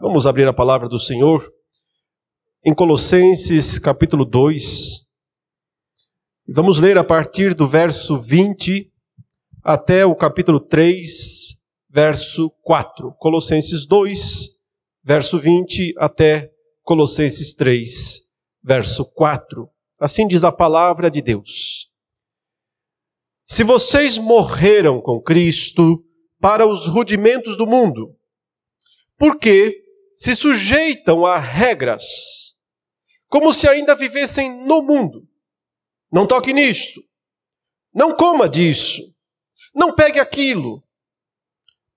Vamos abrir a palavra do Senhor em Colossenses capítulo 2. Vamos ler a partir do verso 20 até o capítulo 3, verso 4. Colossenses 2, verso 20 até Colossenses 3, verso 4. Assim diz a palavra de Deus. Se vocês morreram com Cristo para os rudimentos do mundo, porque se sujeitam a regras, como se ainda vivessem no mundo. Não toque nisto, não coma disso, não pegue aquilo.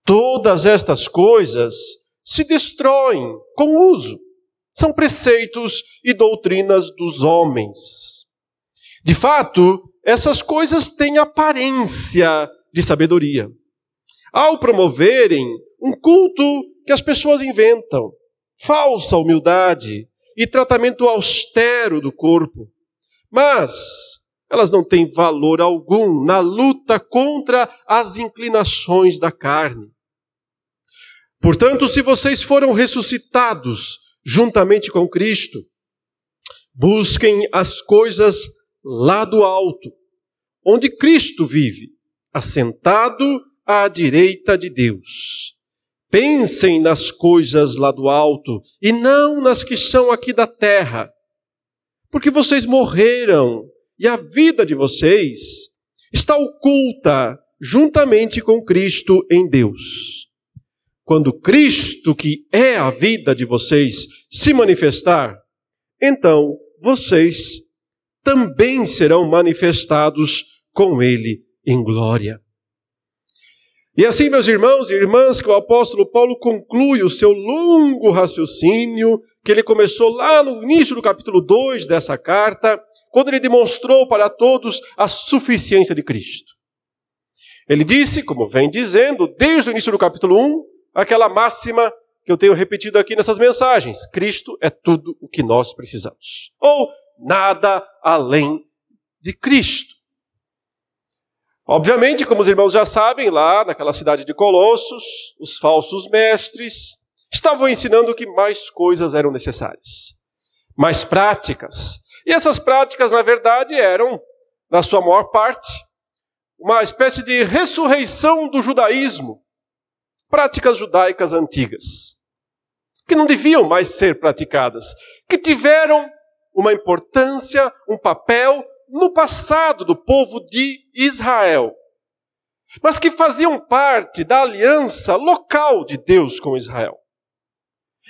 Todas estas coisas se destroem com o uso. São preceitos e doutrinas dos homens. De fato, essas coisas têm aparência de sabedoria. Ao promoverem um culto que as pessoas inventam, falsa humildade e tratamento austero do corpo. Mas elas não têm valor algum na luta contra as inclinações da carne. Portanto, se vocês foram ressuscitados juntamente com Cristo, busquem as coisas lá do alto, onde Cristo vive, assentado à direita de Deus. Pensem nas coisas lá do alto e não nas que são aqui da terra, porque vocês morreram e a vida de vocês está oculta juntamente com Cristo em Deus. Quando Cristo, que é a vida de vocês, se manifestar, então vocês também serão manifestados com Ele em glória. E assim, meus irmãos e irmãs, que o apóstolo Paulo conclui o seu longo raciocínio, que ele começou lá no início do capítulo 2 dessa carta, quando ele demonstrou para todos a suficiência de Cristo. Ele disse, como vem dizendo, desde o início do capítulo 1, aquela máxima que eu tenho repetido aqui nessas mensagens: Cristo é tudo o que nós precisamos. Ou nada além de Cristo. Obviamente, como os irmãos já sabem, lá naquela cidade de Colossos, os falsos mestres estavam ensinando que mais coisas eram necessárias, mais práticas. E essas práticas, na verdade, eram, na sua maior parte, uma espécie de ressurreição do judaísmo, práticas judaicas antigas, que não deviam mais ser praticadas, que tiveram uma importância, um papel no passado do povo de Israel, mas que faziam parte da aliança local de Deus com Israel.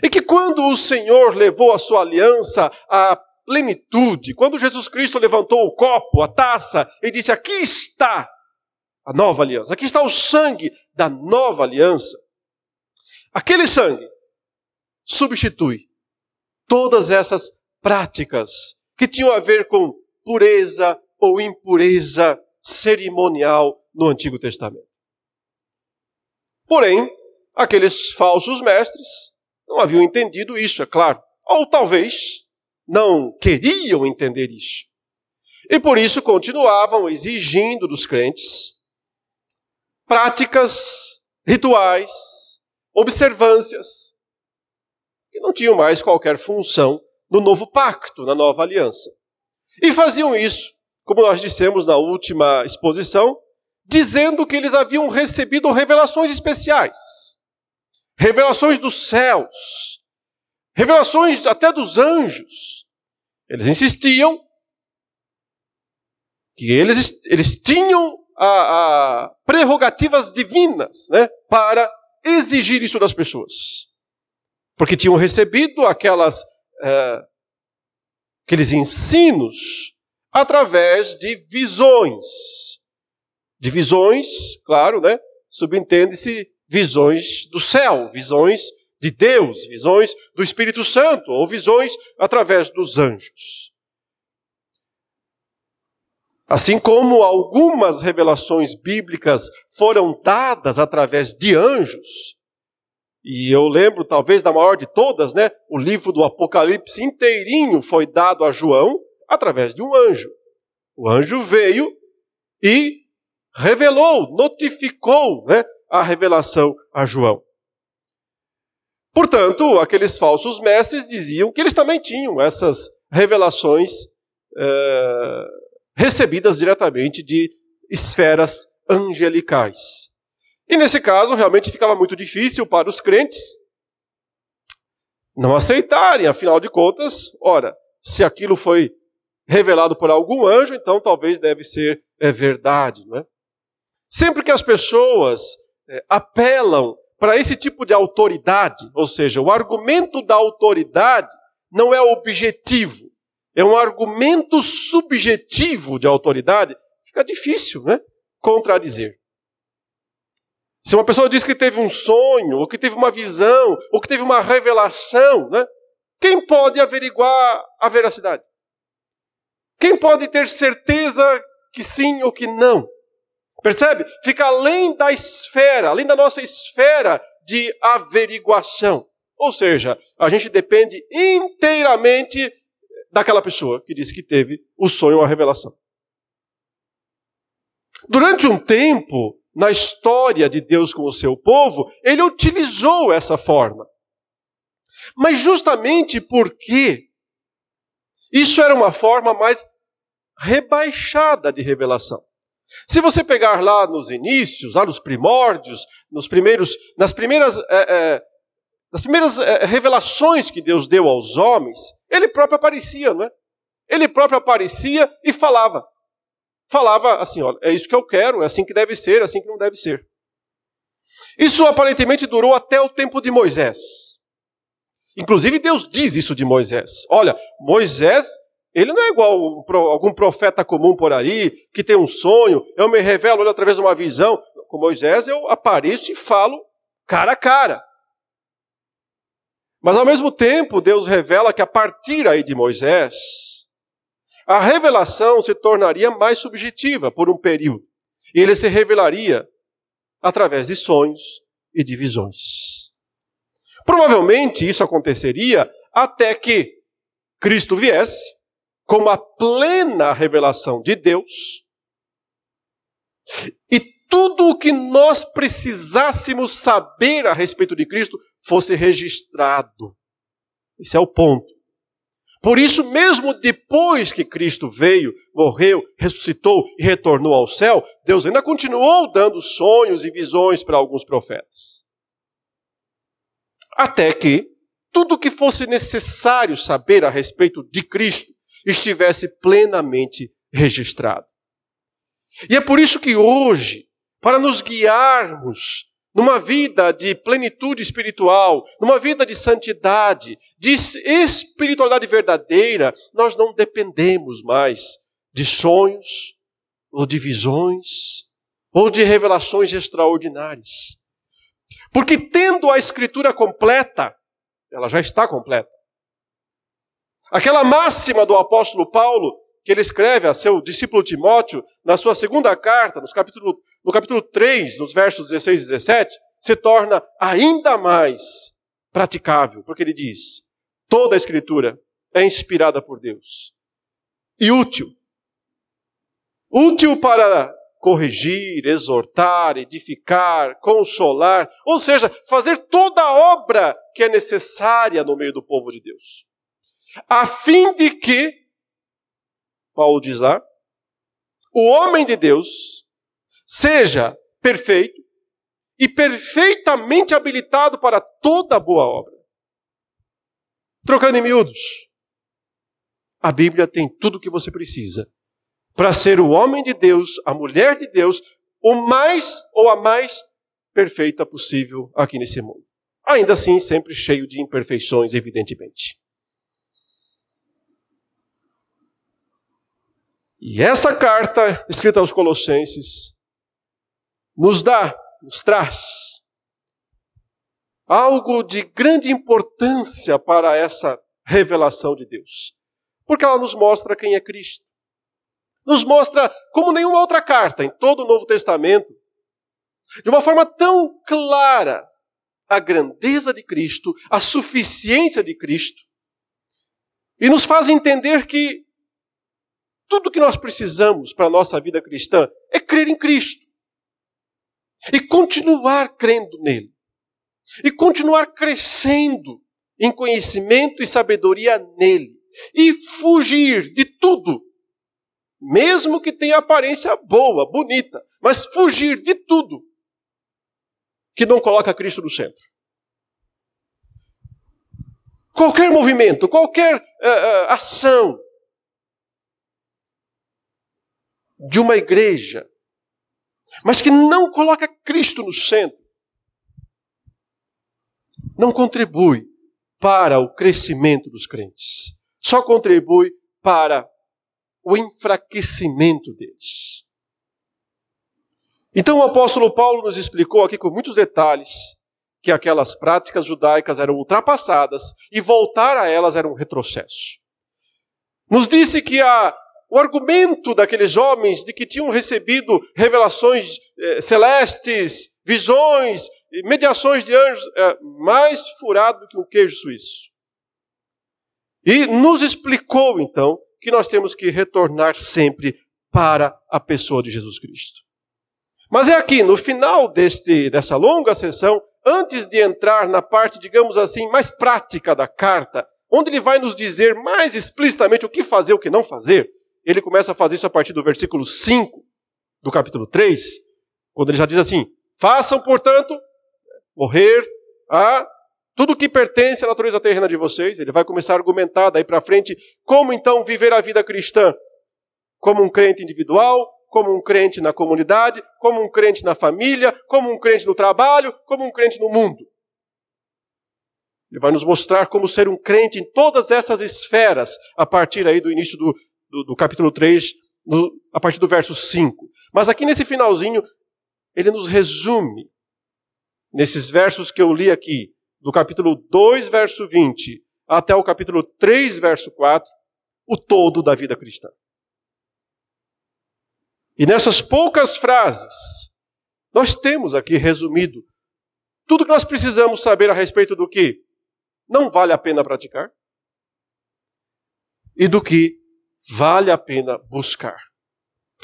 E que quando o Senhor levou a sua aliança à plenitude, quando Jesus Cristo levantou o copo, a taça, e disse: Aqui está a nova aliança, aqui está o sangue da nova aliança. Aquele sangue substitui todas essas práticas que tinham a ver com pureza ou impureza cerimonial no Antigo Testamento. Porém, aqueles falsos mestres não haviam entendido isso, é claro. Ou talvez não queriam entender isso. E por isso continuavam exigindo dos crentes práticas, rituais, observâncias, que não tinham mais qualquer função no novo pacto, na nova aliança. E faziam isso, como nós dissemos na última exposição, dizendo que eles haviam recebido revelações especiais, revelações dos céus, revelações até dos anjos. Eles insistiam que eles, eles tinham a, a prerrogativas divinas né, para exigir isso das pessoas. Porque tinham recebido aquelas eh, aqueles ensinos através de visões. De visões, claro, né? Subentende-se visões do céu, visões de Deus, visões do Espírito Santo, ou visões através dos anjos. Assim como algumas revelações bíblicas foram dadas através de anjos, e eu lembro, talvez, da maior de todas, né? O livro do Apocalipse inteirinho foi dado a João através de um anjo. O anjo veio e revelou, notificou né, a revelação a João. Portanto, aqueles falsos mestres diziam que eles também tinham essas revelações é, recebidas diretamente de esferas angelicais. E nesse caso, realmente ficava muito difícil para os crentes não aceitarem, afinal de contas, ora, se aquilo foi revelado por algum anjo, então talvez deve ser é, verdade, não é? Sempre que as pessoas é, apelam para esse tipo de autoridade, ou seja, o argumento da autoridade não é objetivo, é um argumento subjetivo de autoridade, fica difícil, né? Contradizer. Se uma pessoa diz que teve um sonho, ou que teve uma visão, ou que teve uma revelação, né? Quem pode averiguar a veracidade? Quem pode ter certeza que sim ou que não? Percebe? Fica além da esfera, além da nossa esfera de averiguação. Ou seja, a gente depende inteiramente daquela pessoa que disse que teve o sonho ou a revelação. Durante um tempo, na história de Deus com o seu povo, ele utilizou essa forma. Mas justamente porque isso era uma forma mais rebaixada de revelação. Se você pegar lá nos inícios, lá nos primórdios, nos primeiros, nas primeiras, é, é, nas primeiras é, revelações que Deus deu aos homens, ele próprio aparecia, não é? Ele próprio aparecia e falava. Falava assim: olha, é isso que eu quero, é assim que deve ser, é assim que não deve ser. Isso aparentemente durou até o tempo de Moisés. Inclusive, Deus diz isso de Moisés. Olha, Moisés ele não é igual algum profeta comum por aí, que tem um sonho, eu me revelo através de uma visão. Com Moisés eu apareço e falo cara a cara. Mas ao mesmo tempo, Deus revela que a partir aí de Moisés, a revelação se tornaria mais subjetiva por um período. E ele se revelaria através de sonhos e de visões. Provavelmente isso aconteceria até que Cristo viesse, como a plena revelação de Deus, e tudo o que nós precisássemos saber a respeito de Cristo fosse registrado. Esse é o ponto. Por isso, mesmo depois que Cristo veio, morreu, ressuscitou e retornou ao céu, Deus ainda continuou dando sonhos e visões para alguns profetas. Até que tudo o que fosse necessário saber a respeito de Cristo estivesse plenamente registrado. E é por isso que hoje, para nos guiarmos numa vida de plenitude espiritual, numa vida de santidade, de espiritualidade verdadeira, nós não dependemos mais de sonhos, ou de visões, ou de revelações extraordinárias. Porque tendo a Escritura completa, ela já está completa. Aquela máxima do apóstolo Paulo, que ele escreve a seu discípulo Timóteo, na sua segunda carta, no capítulo, no capítulo 3, nos versos 16 e 17, se torna ainda mais praticável, porque ele diz: toda a Escritura é inspirada por Deus e útil. Útil para corrigir, exortar, edificar, consolar, ou seja, fazer toda a obra que é necessária no meio do povo de Deus a fim de que, Paulo diz lá, o homem de Deus seja perfeito e perfeitamente habilitado para toda boa obra. Trocando em miúdos, a Bíblia tem tudo o que você precisa para ser o homem de Deus, a mulher de Deus, o mais ou a mais perfeita possível aqui nesse mundo. Ainda assim, sempre cheio de imperfeições, evidentemente. E essa carta, escrita aos Colossenses, nos dá, nos traz algo de grande importância para essa revelação de Deus. Porque ela nos mostra quem é Cristo. Nos mostra, como nenhuma outra carta em todo o Novo Testamento, de uma forma tão clara, a grandeza de Cristo, a suficiência de Cristo, e nos faz entender que tudo que nós precisamos para a nossa vida cristã é crer em Cristo e continuar crendo nele. e continuar crescendo em conhecimento e sabedoria nele e fugir de tudo, mesmo que tenha aparência boa, bonita, mas fugir de tudo que não coloca Cristo no centro. Qualquer movimento, qualquer uh, uh, ação de uma igreja, mas que não coloca Cristo no centro, não contribui para o crescimento dos crentes, só contribui para o enfraquecimento deles. Então o apóstolo Paulo nos explicou aqui com muitos detalhes que aquelas práticas judaicas eram ultrapassadas e voltar a elas era um retrocesso. Nos disse que a, o argumento daqueles homens de que tinham recebido revelações eh, celestes, visões, mediações de anjos, é mais furado do que um queijo suíço. E nos explicou, então, que nós temos que retornar sempre para a pessoa de Jesus Cristo. Mas é aqui, no final deste, dessa longa sessão, antes de entrar na parte, digamos assim, mais prática da carta, onde ele vai nos dizer mais explicitamente o que fazer e o que não fazer, ele começa a fazer isso a partir do versículo 5 do capítulo 3, quando ele já diz assim: Façam, portanto, morrer a tudo que pertence à natureza terrena de vocês. Ele vai começar a argumentar daí para frente como então viver a vida cristã como um crente individual, como um crente na comunidade, como um crente na família, como um crente no trabalho, como um crente no mundo. Ele vai nos mostrar como ser um crente em todas essas esferas, a partir aí do início do, do, do capítulo 3, no, a partir do verso 5. Mas aqui nesse finalzinho, ele nos resume, nesses versos que eu li aqui, do capítulo 2, verso 20, até o capítulo 3, verso 4, o todo da vida cristã. E nessas poucas frases, nós temos aqui resumido tudo que nós precisamos saber a respeito do que não vale a pena praticar e do que vale a pena buscar.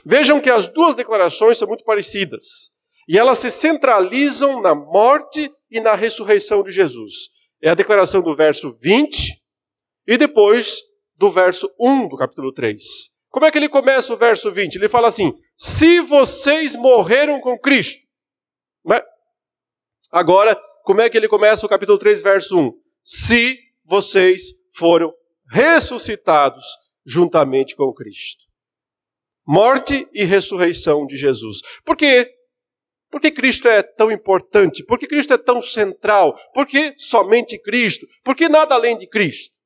Vejam que as duas declarações são muito parecidas e elas se centralizam na morte e na ressurreição de Jesus. É a declaração do verso 20 e depois do verso 1 do capítulo 3. Como é que ele começa o verso 20? Ele fala assim: Se vocês morreram com Cristo. Né? Agora, como é que ele começa o capítulo 3, verso 1? Se vocês foram ressuscitados juntamente com Cristo. Morte e ressurreição de Jesus. Por quê? Por que Cristo é tão importante? Por que Cristo é tão central? Por que somente Cristo? Por que nada além de Cristo?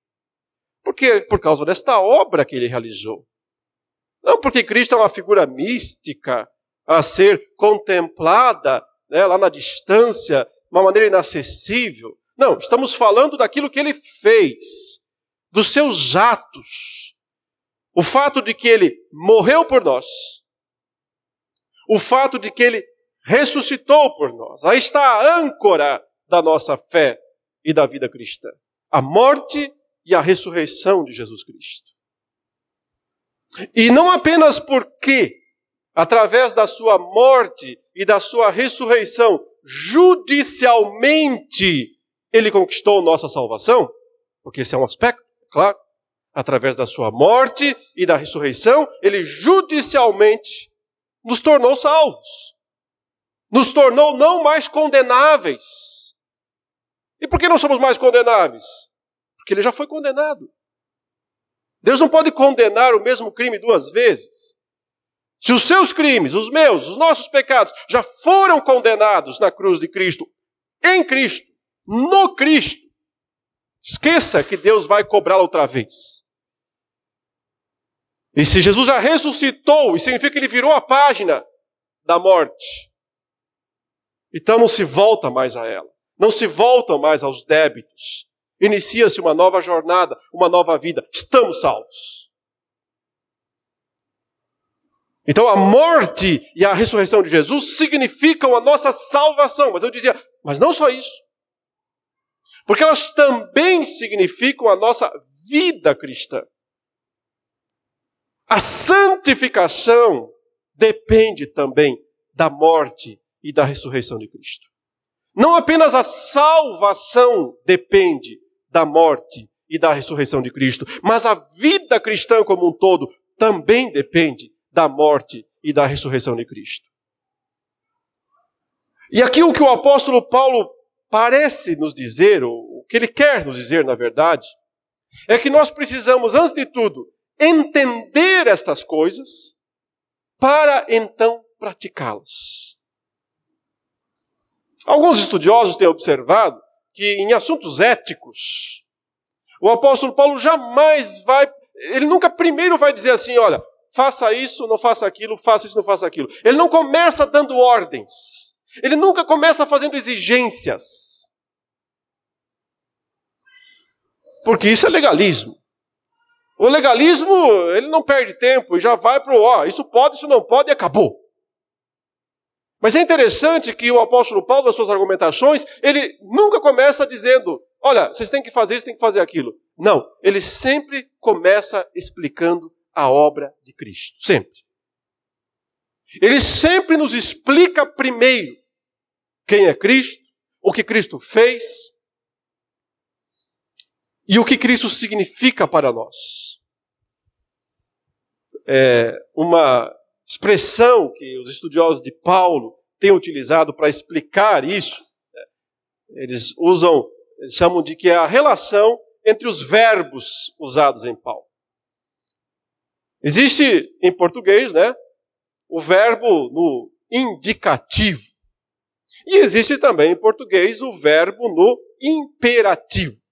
Porque por causa desta obra que ele realizou. Não porque Cristo é uma figura mística a ser contemplada né, lá na distância, de uma maneira inacessível. Não, estamos falando daquilo que ele fez, dos seus atos. O fato de que ele morreu por nós, o fato de que ele ressuscitou por nós. Aí está a âncora da nossa fé e da vida cristã: a morte e a ressurreição de Jesus Cristo. E não apenas porque, através da sua morte e da sua ressurreição, judicialmente ele conquistou nossa salvação, porque esse é um aspecto, claro. Através da sua morte e da ressurreição, ele judicialmente nos tornou salvos. Nos tornou não mais condenáveis. E por que não somos mais condenáveis? Porque ele já foi condenado. Deus não pode condenar o mesmo crime duas vezes. Se os seus crimes, os meus, os nossos pecados já foram condenados na cruz de Cristo, em Cristo, no Cristo, esqueça que Deus vai cobrá-la outra vez. E se Jesus já ressuscitou, isso significa que ele virou a página da morte. Então não se volta mais a ela. Não se voltam mais aos débitos. Inicia-se uma nova jornada, uma nova vida. Estamos salvos. Então a morte e a ressurreição de Jesus significam a nossa salvação. Mas eu dizia, mas não só isso. Porque elas também significam a nossa vida cristã. A santificação depende também da morte e da ressurreição de Cristo. Não apenas a salvação depende da morte e da ressurreição de Cristo, mas a vida cristã como um todo também depende da morte e da ressurreição de Cristo. E aqui o que o apóstolo Paulo parece nos dizer, o que ele quer nos dizer, na verdade, é que nós precisamos, antes de tudo, entender estas coisas para então praticá-las. Alguns estudiosos têm observado que em assuntos éticos, o apóstolo Paulo jamais vai, ele nunca primeiro vai dizer assim, olha, faça isso, não faça aquilo, faça isso, não faça aquilo. Ele não começa dando ordens. Ele nunca começa fazendo exigências. Porque isso é legalismo. O legalismo, ele não perde tempo já vai para o, ó, isso pode, isso não pode e acabou. Mas é interessante que o apóstolo Paulo, nas suas argumentações, ele nunca começa dizendo, olha, vocês têm que fazer isso, têm que fazer aquilo. Não, ele sempre começa explicando a obra de Cristo. Sempre. Ele sempre nos explica primeiro quem é Cristo, o que Cristo fez, e o que Cristo significa para nós. É uma expressão que os estudiosos de Paulo têm utilizado para explicar isso. Né? Eles usam, eles chamam de que é a relação entre os verbos usados em Paulo. Existe em português, né, o verbo no indicativo. E existe também em português o verbo no imperativo.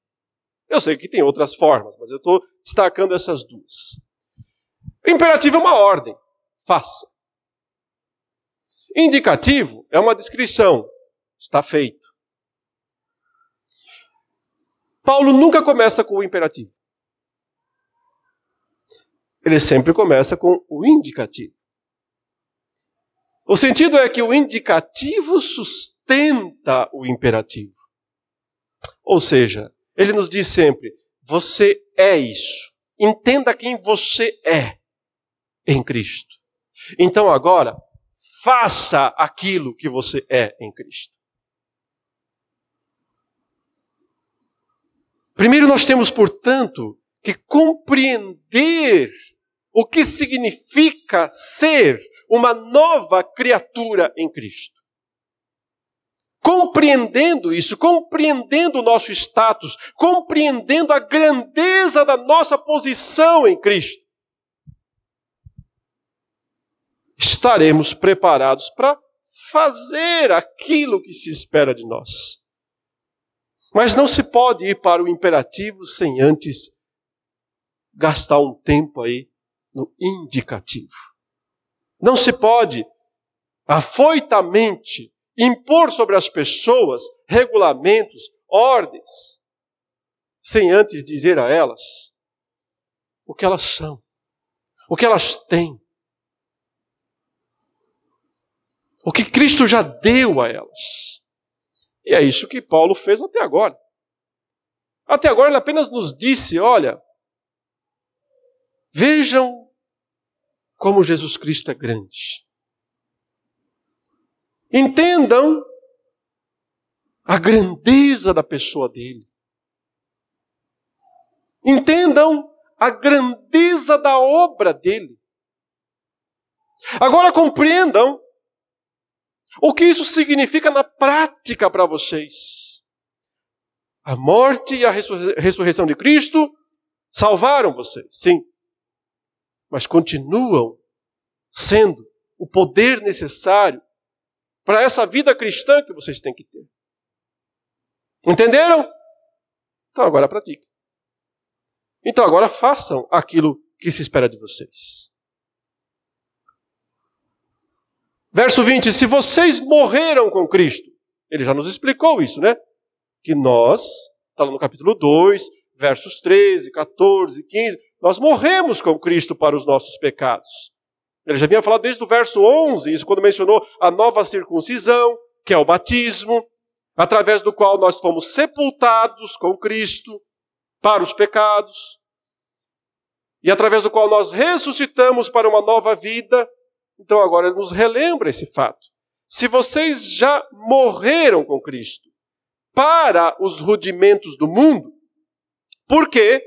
Eu sei que tem outras formas, mas eu estou destacando essas duas. Imperativo é uma ordem, faça. Indicativo é uma descrição, está feito. Paulo nunca começa com o imperativo. Ele sempre começa com o indicativo. O sentido é que o indicativo sustenta o imperativo. Ou seja, ele nos diz sempre: você é isso. Entenda quem você é em Cristo. Então agora, faça aquilo que você é em Cristo. Primeiro, nós temos, portanto, que compreender o que significa ser uma nova criatura em Cristo. Compreendendo isso, compreendendo o nosso status, compreendendo a grandeza da nossa posição em Cristo, estaremos preparados para fazer aquilo que se espera de nós. Mas não se pode ir para o imperativo sem antes gastar um tempo aí no indicativo. Não se pode afoitamente impor sobre as pessoas regulamentos, ordens, sem antes dizer a elas o que elas são, o que elas têm, o que Cristo já deu a elas. E é isso que Paulo fez até agora. Até agora ele apenas nos disse: olha, vejam como Jesus Cristo é grande. Entendam a grandeza da pessoa dele. Entendam a grandeza da obra dele. Agora compreendam o que isso significa na prática para vocês. A morte e a ressurreição de Cristo salvaram vocês, sim. Mas continuam sendo o poder necessário para essa vida cristã que vocês têm que ter. Entenderam? Então agora pratiquem. Então agora façam aquilo que se espera de vocês. Verso 20: Se vocês morreram com Cristo, ele já nos explicou isso, né? Que nós, está lá no capítulo 2, versos 13, 14, 15, nós morremos com Cristo para os nossos pecados. Ele já vinha falado desde o verso 11, isso quando mencionou a nova circuncisão, que é o batismo, através do qual nós fomos sepultados com Cristo para os pecados, e através do qual nós ressuscitamos para uma nova vida. Então agora ele nos relembra esse fato. se vocês já morreram com Cristo para os rudimentos do mundo, por que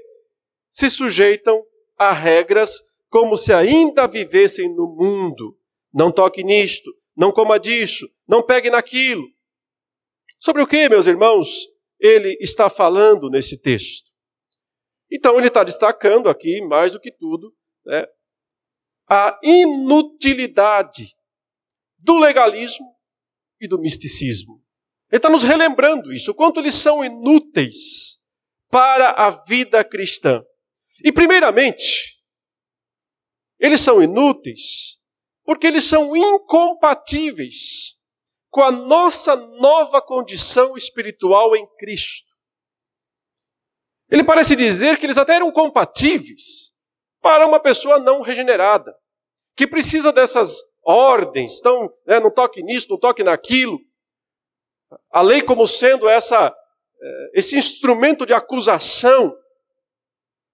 se sujeitam a regras como se ainda vivessem no mundo? Não toque nisto, não coma disso, não pegue naquilo. Sobre o que, meus irmãos, ele está falando nesse texto? Então, ele está destacando aqui, mais do que tudo, né, a inutilidade do legalismo e do misticismo. Ele está nos relembrando isso, o quanto eles são inúteis para a vida cristã. E, primeiramente, eles são inúteis porque eles são incompatíveis com a nossa nova condição espiritual em Cristo. Ele parece dizer que eles até eram compatíveis para uma pessoa não regenerada, que precisa dessas ordens, então, né, não toque nisso, não toque naquilo. A lei como sendo essa, eh, esse instrumento de acusação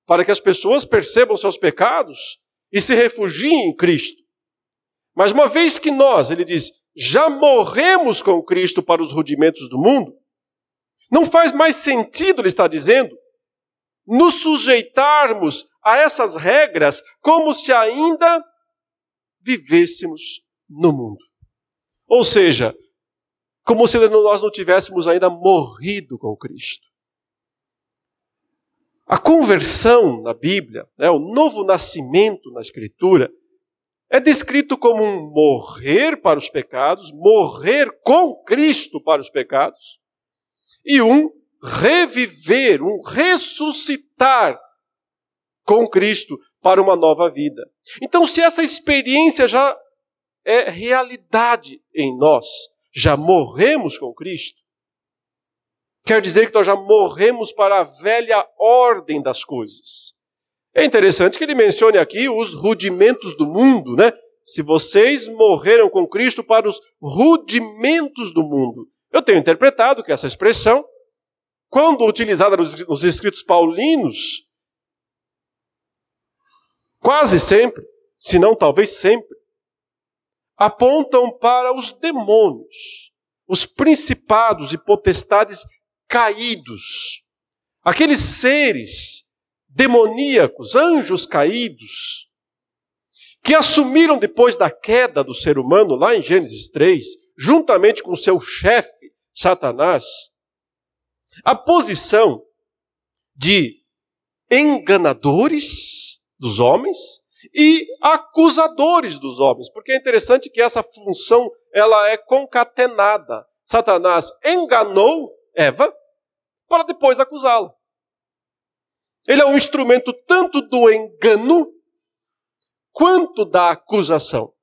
para que as pessoas percebam seus pecados e se refugiem em Cristo. Mas uma vez que nós, ele diz, já morremos com Cristo para os rudimentos do mundo, não faz mais sentido, ele está dizendo, nos sujeitarmos a essas regras como se ainda vivêssemos no mundo. Ou seja, como se nós não tivéssemos ainda morrido com Cristo. A conversão na Bíblia, né, o novo nascimento na Escritura, é descrito como um morrer para os pecados, morrer com Cristo para os pecados, e um reviver, um ressuscitar com Cristo para uma nova vida. Então, se essa experiência já é realidade em nós, já morremos com Cristo, quer dizer que nós já morremos para a velha ordem das coisas. É interessante que ele mencione aqui os rudimentos do mundo, né? Se vocês morreram com Cristo para os rudimentos do mundo. Eu tenho interpretado que essa expressão, quando utilizada nos, nos escritos paulinos, quase sempre, se não talvez sempre, apontam para os demônios, os principados e potestades caídos, aqueles seres demoníacos, anjos caídos, que assumiram depois da queda do ser humano, lá em Gênesis 3, juntamente com seu chefe, Satanás, a posição de enganadores dos homens e acusadores dos homens, porque é interessante que essa função ela é concatenada. Satanás enganou Eva para depois acusá-la. Ele é um instrumento tanto do engano quanto da acusação.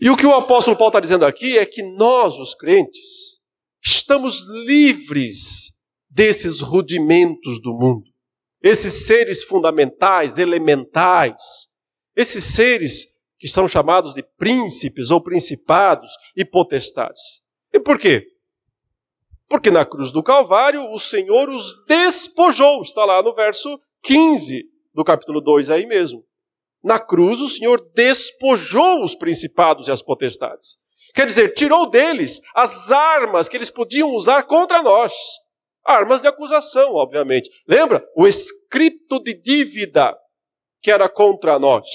E o que o apóstolo Paulo está dizendo aqui é que nós, os crentes, estamos livres desses rudimentos do mundo, esses seres fundamentais, elementais, esses seres que são chamados de príncipes ou principados e potestades. E por quê? Porque na cruz do Calvário o Senhor os despojou, está lá no verso 15 do capítulo 2 aí mesmo. Na cruz o Senhor despojou os principados e as potestades. Quer dizer, tirou deles as armas que eles podiam usar contra nós. Armas de acusação, obviamente. Lembra? O escrito de dívida que era contra nós.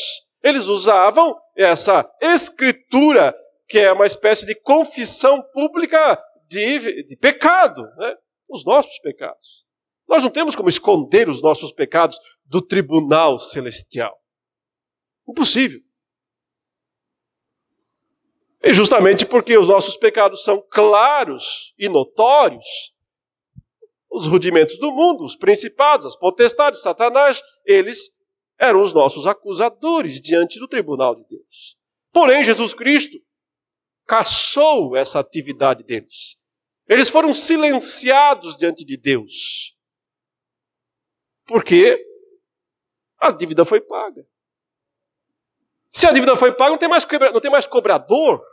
Eles usavam essa escritura, que é uma espécie de confissão pública de, de pecado, né? os nossos pecados. Nós não temos como esconder os nossos pecados do tribunal celestial. Impossível. E justamente porque os nossos pecados são claros e notórios, os rudimentos do mundo, os principados, as potestades, Satanás, eles eram os nossos acusadores diante do tribunal de Deus. Porém, Jesus Cristo caçou essa atividade deles. Eles foram silenciados diante de Deus. Porque a dívida foi paga. Se a dívida foi paga, não tem mais, não tem mais cobrador.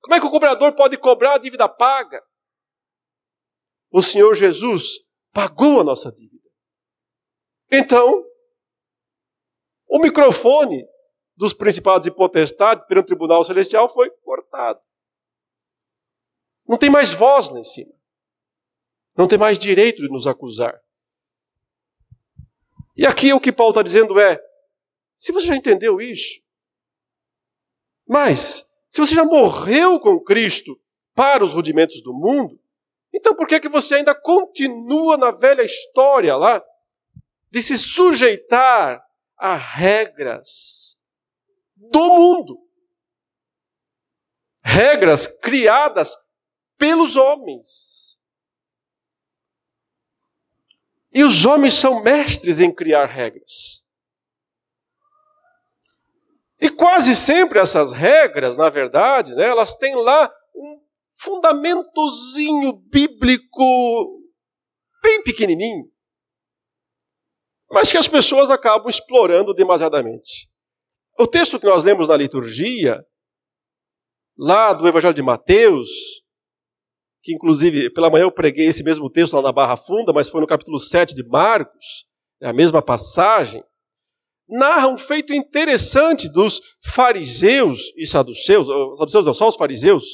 Como é que o cobrador pode cobrar a dívida paga? O Senhor Jesus pagou a nossa dívida. Então, o microfone dos principados e potestades perante o tribunal celestial foi cortado. Não tem mais voz lá em cima. Não tem mais direito de nos acusar. E aqui o que Paulo está dizendo é: se você já entendeu isso, mas se você já morreu com Cristo para os rudimentos do mundo, então por que, que você ainda continua na velha história lá de se sujeitar a regras do mundo? Regras criadas pelos homens. E os homens são mestres em criar regras. E quase sempre essas regras, na verdade, né, elas têm lá um fundamentozinho bíblico bem pequenininho, mas que as pessoas acabam explorando demasiadamente. O texto que nós lemos na liturgia, lá do Evangelho de Mateus, que inclusive pela manhã eu preguei esse mesmo texto lá na Barra Funda, mas foi no capítulo 7 de Marcos, é a mesma passagem, narra um feito interessante dos fariseus e saduceus, saduceus não, só os fariseus,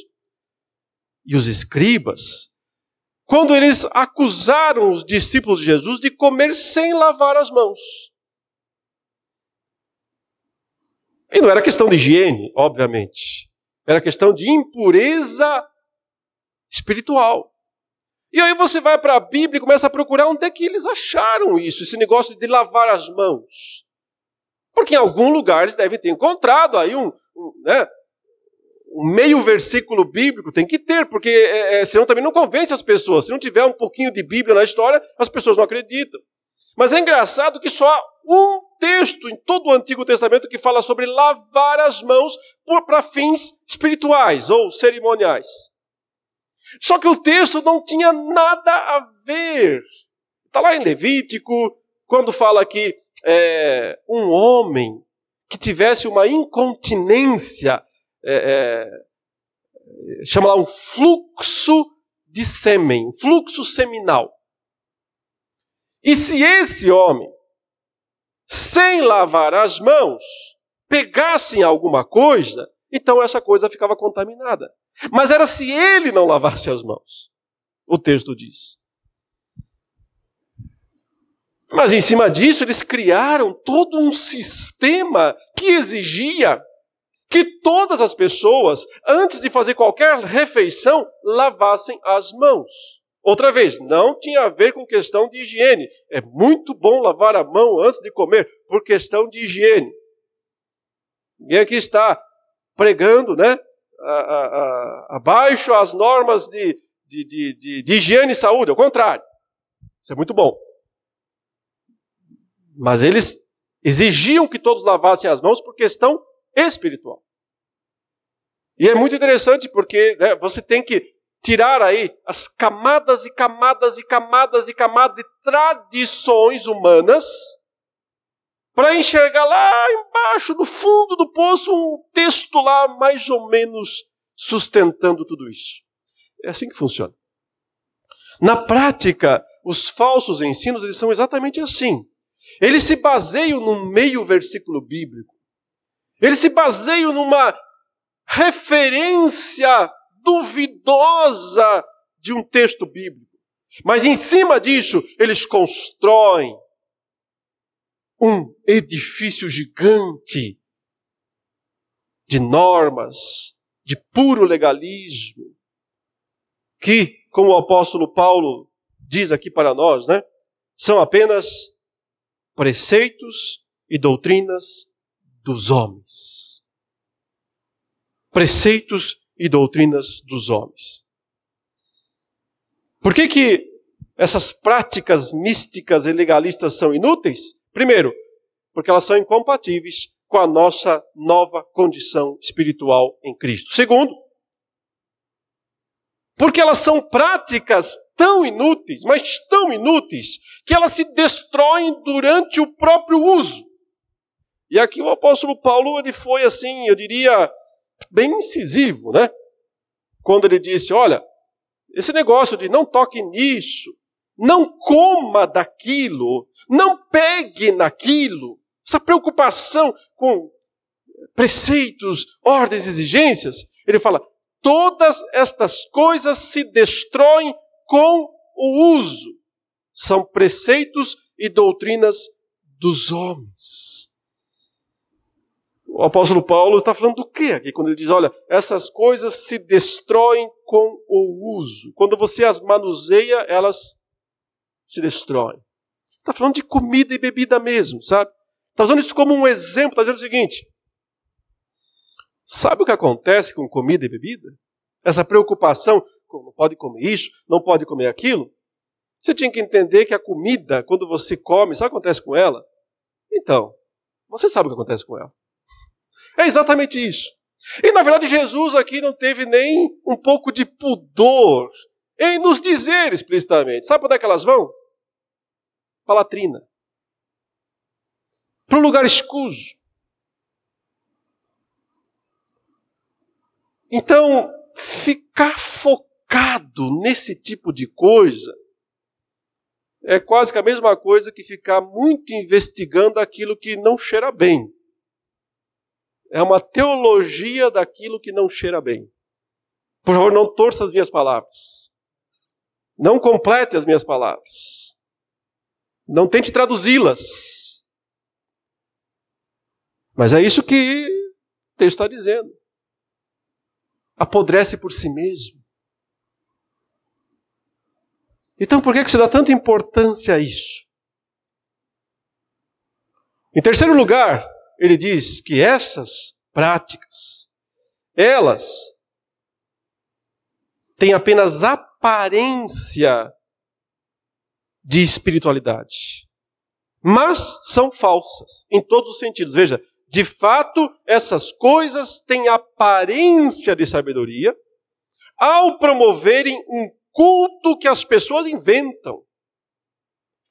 e os escribas, quando eles acusaram os discípulos de Jesus de comer sem lavar as mãos. E não era questão de higiene, obviamente. Era questão de impureza espiritual. E aí você vai para a Bíblia e começa a procurar onde é que eles acharam isso, esse negócio de lavar as mãos. Porque em algum lugar eles devem ter encontrado aí um, um né, um meio versículo bíblico tem que ter, porque é, é, senão também não convence as pessoas. Se não tiver um pouquinho de Bíblia na história, as pessoas não acreditam. Mas é engraçado que só há um texto em todo o Antigo Testamento que fala sobre lavar as mãos para fins espirituais ou cerimoniais. Só que o texto não tinha nada a ver. Está lá em Levítico, quando fala que é, um homem que tivesse uma incontinência é, é, chama lá um fluxo de sêmen, fluxo seminal. E se esse homem, sem lavar as mãos, pegasse alguma coisa, então essa coisa ficava contaminada. Mas era se ele não lavasse as mãos. O texto diz. Mas em cima disso, eles criaram todo um sistema que exigia que todas as pessoas, antes de fazer qualquer refeição, lavassem as mãos. Outra vez, não tinha a ver com questão de higiene. É muito bom lavar a mão antes de comer, por questão de higiene. Ninguém aqui está pregando, né? Abaixo as normas de, de, de, de, de higiene e saúde, ao contrário. Isso é muito bom. Mas eles exigiam que todos lavassem as mãos por questão espiritual. E é muito interessante porque né, você tem que tirar aí as camadas e camadas e camadas e camadas de tradições humanas para enxergar lá embaixo, no fundo do poço, um texto lá mais ou menos sustentando tudo isso. É assim que funciona. Na prática, os falsos ensinos eles são exatamente assim. Eles se baseiam num meio versículo bíblico eles se baseiam numa referência duvidosa de um texto bíblico. Mas em cima disso, eles constroem um edifício gigante de normas, de puro legalismo, que, como o apóstolo Paulo diz aqui para nós, né, são apenas preceitos e doutrinas dos homens. Preceitos e doutrinas dos homens. Por que, que essas práticas místicas e legalistas são inúteis? Primeiro, porque elas são incompatíveis com a nossa nova condição espiritual em Cristo. Segundo, porque elas são práticas tão inúteis, mas tão inúteis, que elas se destroem durante o próprio uso. E aqui o apóstolo Paulo ele foi assim, eu diria, bem incisivo, né? Quando ele disse: olha, esse negócio de não toque nisso, não coma daquilo, não pegue naquilo, essa preocupação com preceitos, ordens, exigências. Ele fala: todas estas coisas se destroem com o uso. São preceitos e doutrinas dos homens. O apóstolo Paulo está falando do que aqui? Quando ele diz: olha, essas coisas se destroem com o uso. Quando você as manuseia, elas se destroem. Está falando de comida e bebida mesmo, sabe? Está usando isso como um exemplo, está dizendo o seguinte: sabe o que acontece com comida e bebida? Essa preocupação, não pode comer isso, não pode comer aquilo. Você tinha que entender que a comida, quando você come, sabe o que acontece com ela? Então, você sabe o que acontece com ela. É exatamente isso. E na verdade, Jesus aqui não teve nem um pouco de pudor em nos dizer explicitamente. Sabe para onde é que elas vão? Para a latrina. Para um lugar escuso. Então, ficar focado nesse tipo de coisa é quase que a mesma coisa que ficar muito investigando aquilo que não cheira bem. É uma teologia daquilo que não cheira bem. Por favor, não torça as minhas palavras. Não complete as minhas palavras. Não tente traduzi-las. Mas é isso que o texto está dizendo. Apodrece por si mesmo. Então por que você dá tanta importância a isso? Em terceiro lugar, ele diz que essas práticas, elas têm apenas aparência de espiritualidade, mas são falsas em todos os sentidos. Veja, de fato, essas coisas têm aparência de sabedoria ao promoverem um culto que as pessoas inventam.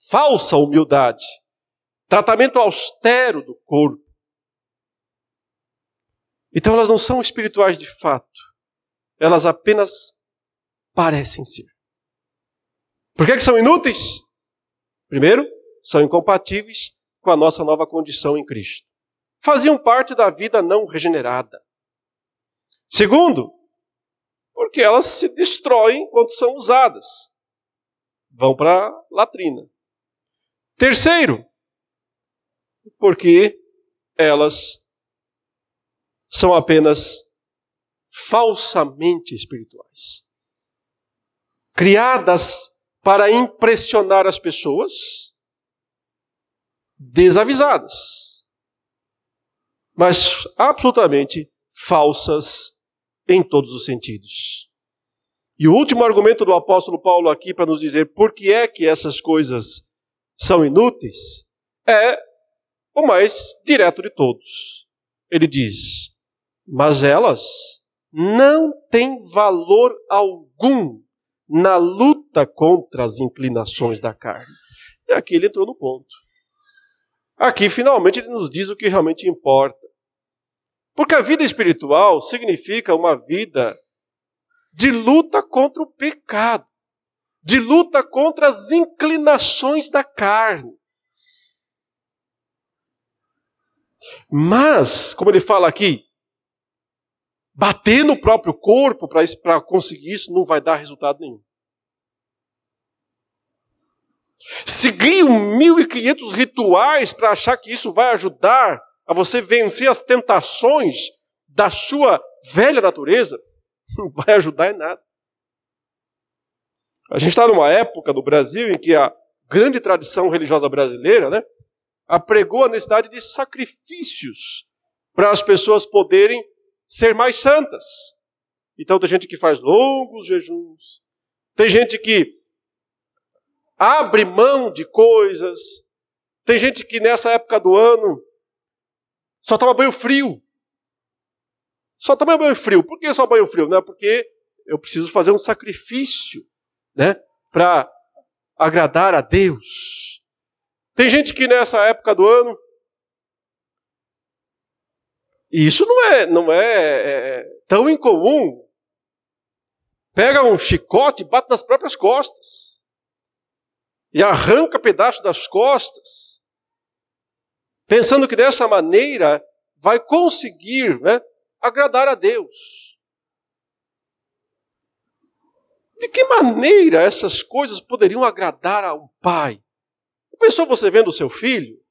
Falsa humildade, tratamento austero do corpo, então elas não são espirituais de fato. Elas apenas parecem ser. Por que, que são inúteis? Primeiro, são incompatíveis com a nossa nova condição em Cristo. Faziam parte da vida não regenerada. Segundo, porque elas se destroem quando são usadas. Vão para a latrina. Terceiro, porque elas são apenas falsamente espirituais. Criadas para impressionar as pessoas desavisadas, mas absolutamente falsas em todos os sentidos. E o último argumento do apóstolo Paulo aqui para nos dizer por que é que essas coisas são inúteis é o mais direto de todos. Ele diz: mas elas não têm valor algum na luta contra as inclinações da carne. E aqui ele entrou no ponto. Aqui, finalmente, ele nos diz o que realmente importa. Porque a vida espiritual significa uma vida de luta contra o pecado, de luta contra as inclinações da carne. Mas, como ele fala aqui, bater no próprio corpo para conseguir isso não vai dar resultado nenhum. Seguir 1.500 rituais para achar que isso vai ajudar a você vencer as tentações da sua velha natureza, não vai ajudar em nada. A gente está numa época do Brasil em que a grande tradição religiosa brasileira né, apregou a necessidade de sacrifícios para as pessoas poderem ser mais santas. Então tem gente que faz longos jejuns, tem gente que abre mão de coisas, tem gente que nessa época do ano só toma banho frio. Só toma banho frio. Por que só banho frio? Não é porque eu preciso fazer um sacrifício, né, para agradar a Deus. Tem gente que nessa época do ano e isso não é, não é, é, é tão incomum. Pega um chicote e bate nas próprias costas. E arranca pedaço das costas. Pensando que dessa maneira vai conseguir né, agradar a Deus. De que maneira essas coisas poderiam agradar a um pai? Pensou você vendo o seu filho?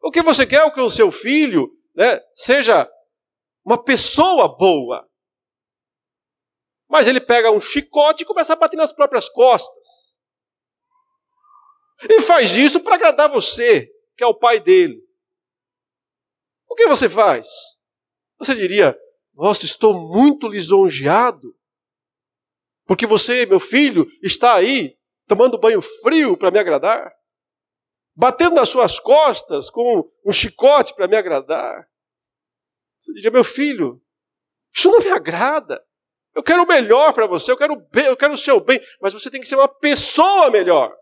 O que você quer é que o seu filho né, seja uma pessoa boa. Mas ele pega um chicote e começa a bater nas próprias costas. E faz isso para agradar você, que é o pai dele. O que você faz? Você diria: Nossa, estou muito lisonjeado, porque você, meu filho, está aí tomando banho frio para me agradar, batendo nas suas costas com um chicote para me agradar. Você diria: Meu filho, isso não me agrada. Eu quero o melhor para você, eu quero, bem, eu quero o seu bem, mas você tem que ser uma pessoa melhor.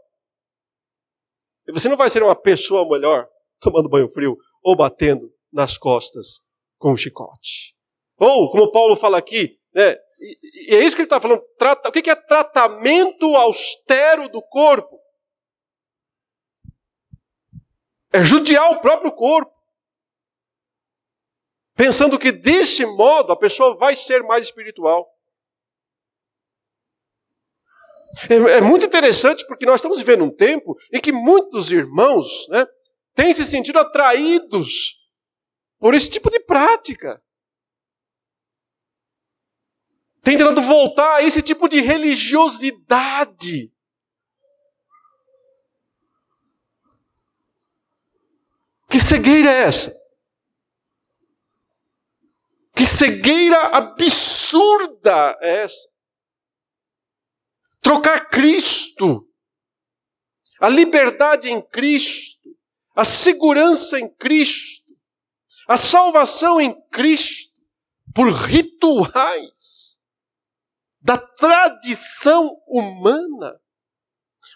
E você não vai ser uma pessoa melhor tomando banho frio ou batendo nas costas com um chicote. Ou, como Paulo fala aqui, né, e, e é isso que ele está falando, trata, o que é tratamento austero do corpo? É judiar o próprio corpo. Pensando que desse modo a pessoa vai ser mais espiritual. É, é, muito interessante porque nós estamos vivendo um tempo em que muitos irmãos né, têm se sentido atraídos por esse tipo de prática. Tem tentado voltar a esse tipo de religiosidade. Que cegueira é essa? Que cegueira absurda é essa? trocar Cristo, a liberdade em Cristo, a segurança em Cristo, a salvação em Cristo, por rituais da tradição humana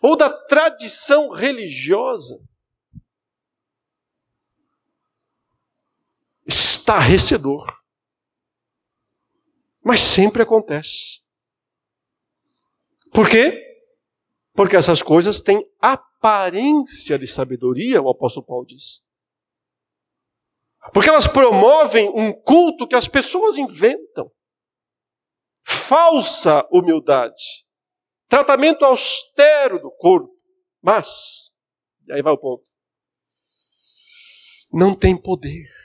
ou da tradição religiosa. Estarrecedor. Mas sempre acontece. Por quê? Porque essas coisas têm aparência de sabedoria, o apóstolo Paulo diz. Porque elas promovem um culto que as pessoas inventam. Falsa humildade. Tratamento austero do corpo. Mas, e aí vai o ponto. Não tem poder.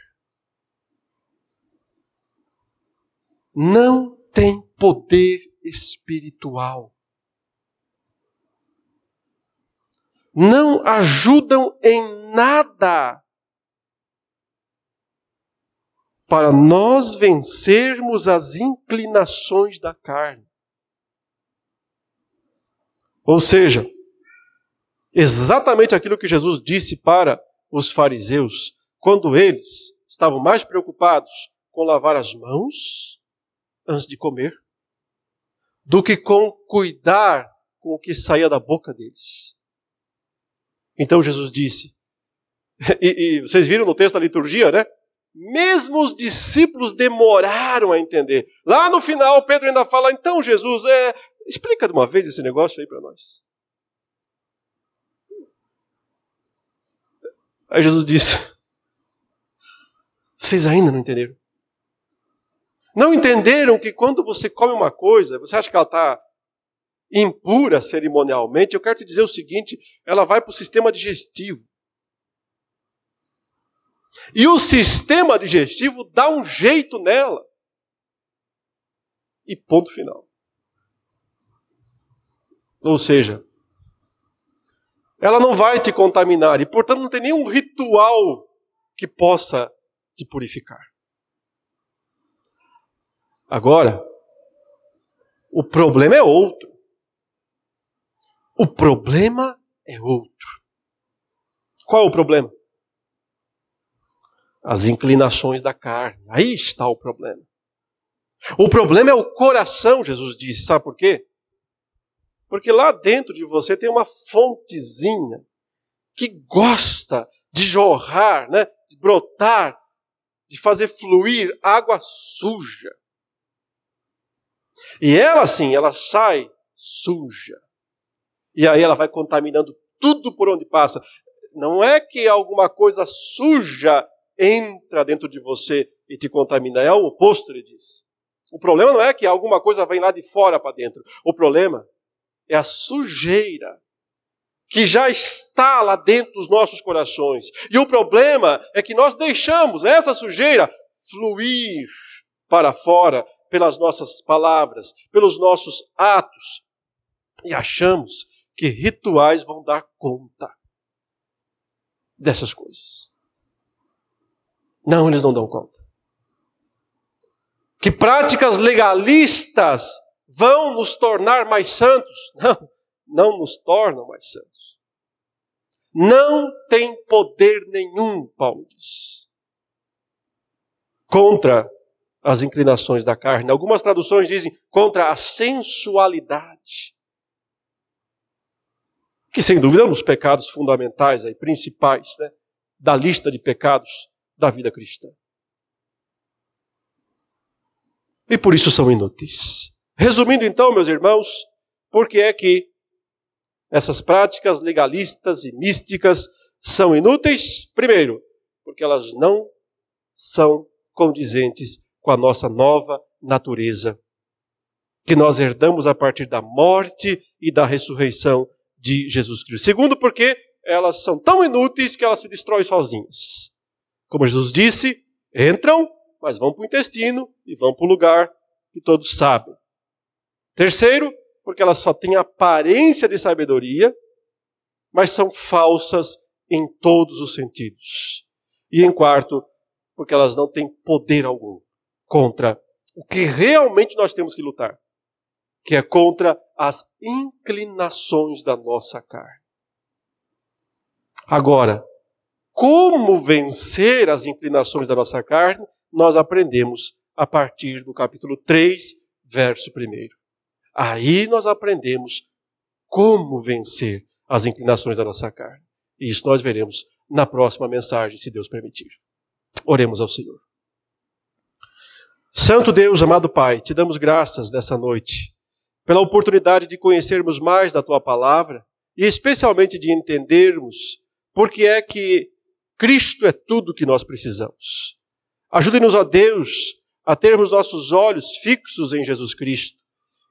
Não tem poder espiritual. não ajudam em nada para nós vencermos as inclinações da carne. Ou seja, exatamente aquilo que Jesus disse para os fariseus, quando eles estavam mais preocupados com lavar as mãos antes de comer, do que com cuidar com o que saía da boca deles. Então Jesus disse, e, e, vocês viram no texto da liturgia, né? Mesmo os discípulos demoraram a entender. Lá no final, Pedro ainda fala: então, Jesus, é, explica de uma vez esse negócio aí para nós. Aí Jesus disse: vocês ainda não entenderam. Não entenderam que quando você come uma coisa, você acha que ela está impura cerimonialmente, eu quero te dizer o seguinte: ela vai para o sistema digestivo. E o sistema digestivo dá um jeito nela. E ponto final. Ou seja, ela não vai te contaminar e, portanto, não tem nenhum ritual que possa te purificar. Agora, o problema é outro. O problema é outro. Qual é o problema? As inclinações da carne. Aí está o problema. O problema é o coração, Jesus disse. Sabe por quê? Porque lá dentro de você tem uma fontezinha que gosta de jorrar, né? de brotar, de fazer fluir água suja. E ela, sim, ela sai suja. E aí ela vai contaminando tudo por onde passa. Não é que alguma coisa suja entra dentro de você e te contamina. É o oposto, ele diz. O problema não é que alguma coisa vem lá de fora para dentro. O problema é a sujeira que já está lá dentro dos nossos corações. E o problema é que nós deixamos essa sujeira fluir para fora pelas nossas palavras, pelos nossos atos. E achamos que rituais vão dar conta dessas coisas. Não, eles não dão conta. Que práticas legalistas vão nos tornar mais santos? Não, não nos tornam mais santos. Não tem poder nenhum, Paulo diz, contra as inclinações da carne. Algumas traduções dizem contra a sensualidade. Que sem dúvida é um dos pecados fundamentais e principais né, da lista de pecados da vida cristã. E por isso são inúteis. Resumindo então, meus irmãos, por que é que essas práticas legalistas e místicas são inúteis? Primeiro, porque elas não são condizentes com a nossa nova natureza, que nós herdamos a partir da morte e da ressurreição de Jesus Cristo. Segundo, porque elas são tão inúteis que elas se destroem sozinhas. Como Jesus disse, entram, mas vão para o intestino e vão para o lugar que todos sabem. Terceiro, porque elas só têm aparência de sabedoria, mas são falsas em todos os sentidos. E em quarto, porque elas não têm poder algum contra o que realmente nós temos que lutar, que é contra as inclinações da nossa carne. Agora, como vencer as inclinações da nossa carne, nós aprendemos a partir do capítulo 3, verso 1. Aí nós aprendemos como vencer as inclinações da nossa carne. E isso nós veremos na próxima mensagem, se Deus permitir. Oremos ao Senhor. Santo Deus, amado Pai, te damos graças nessa noite pela oportunidade de conhecermos mais da tua palavra e especialmente de entendermos por que é que Cristo é tudo que nós precisamos. Ajude-nos, ó Deus, a termos nossos olhos fixos em Jesus Cristo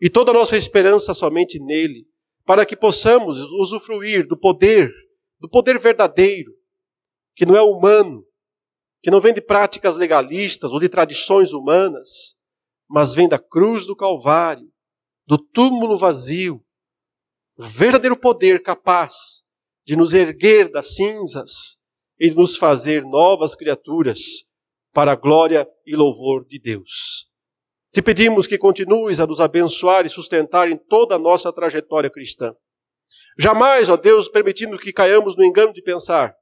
e toda a nossa esperança somente nele, para que possamos usufruir do poder, do poder verdadeiro, que não é humano, que não vem de práticas legalistas ou de tradições humanas, mas vem da cruz do Calvário, do túmulo vazio, o verdadeiro poder capaz de nos erguer das cinzas e de nos fazer novas criaturas para a glória e louvor de Deus. Te pedimos que continues a nos abençoar e sustentar em toda a nossa trajetória cristã. Jamais, ó Deus, permitindo que caiamos no engano de pensar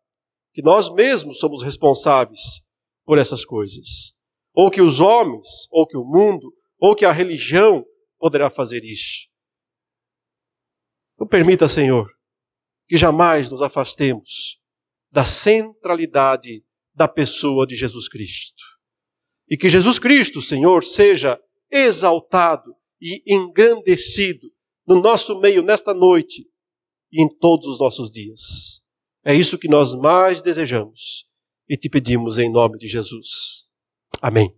que nós mesmos somos responsáveis por essas coisas. Ou que os homens, ou que o mundo, ou que a religião poderá fazer isso. Não permita, Senhor, que jamais nos afastemos da centralidade da pessoa de Jesus Cristo. E que Jesus Cristo, Senhor, seja exaltado e engrandecido no nosso meio nesta noite e em todos os nossos dias. É isso que nós mais desejamos e te pedimos em nome de Jesus. Amém.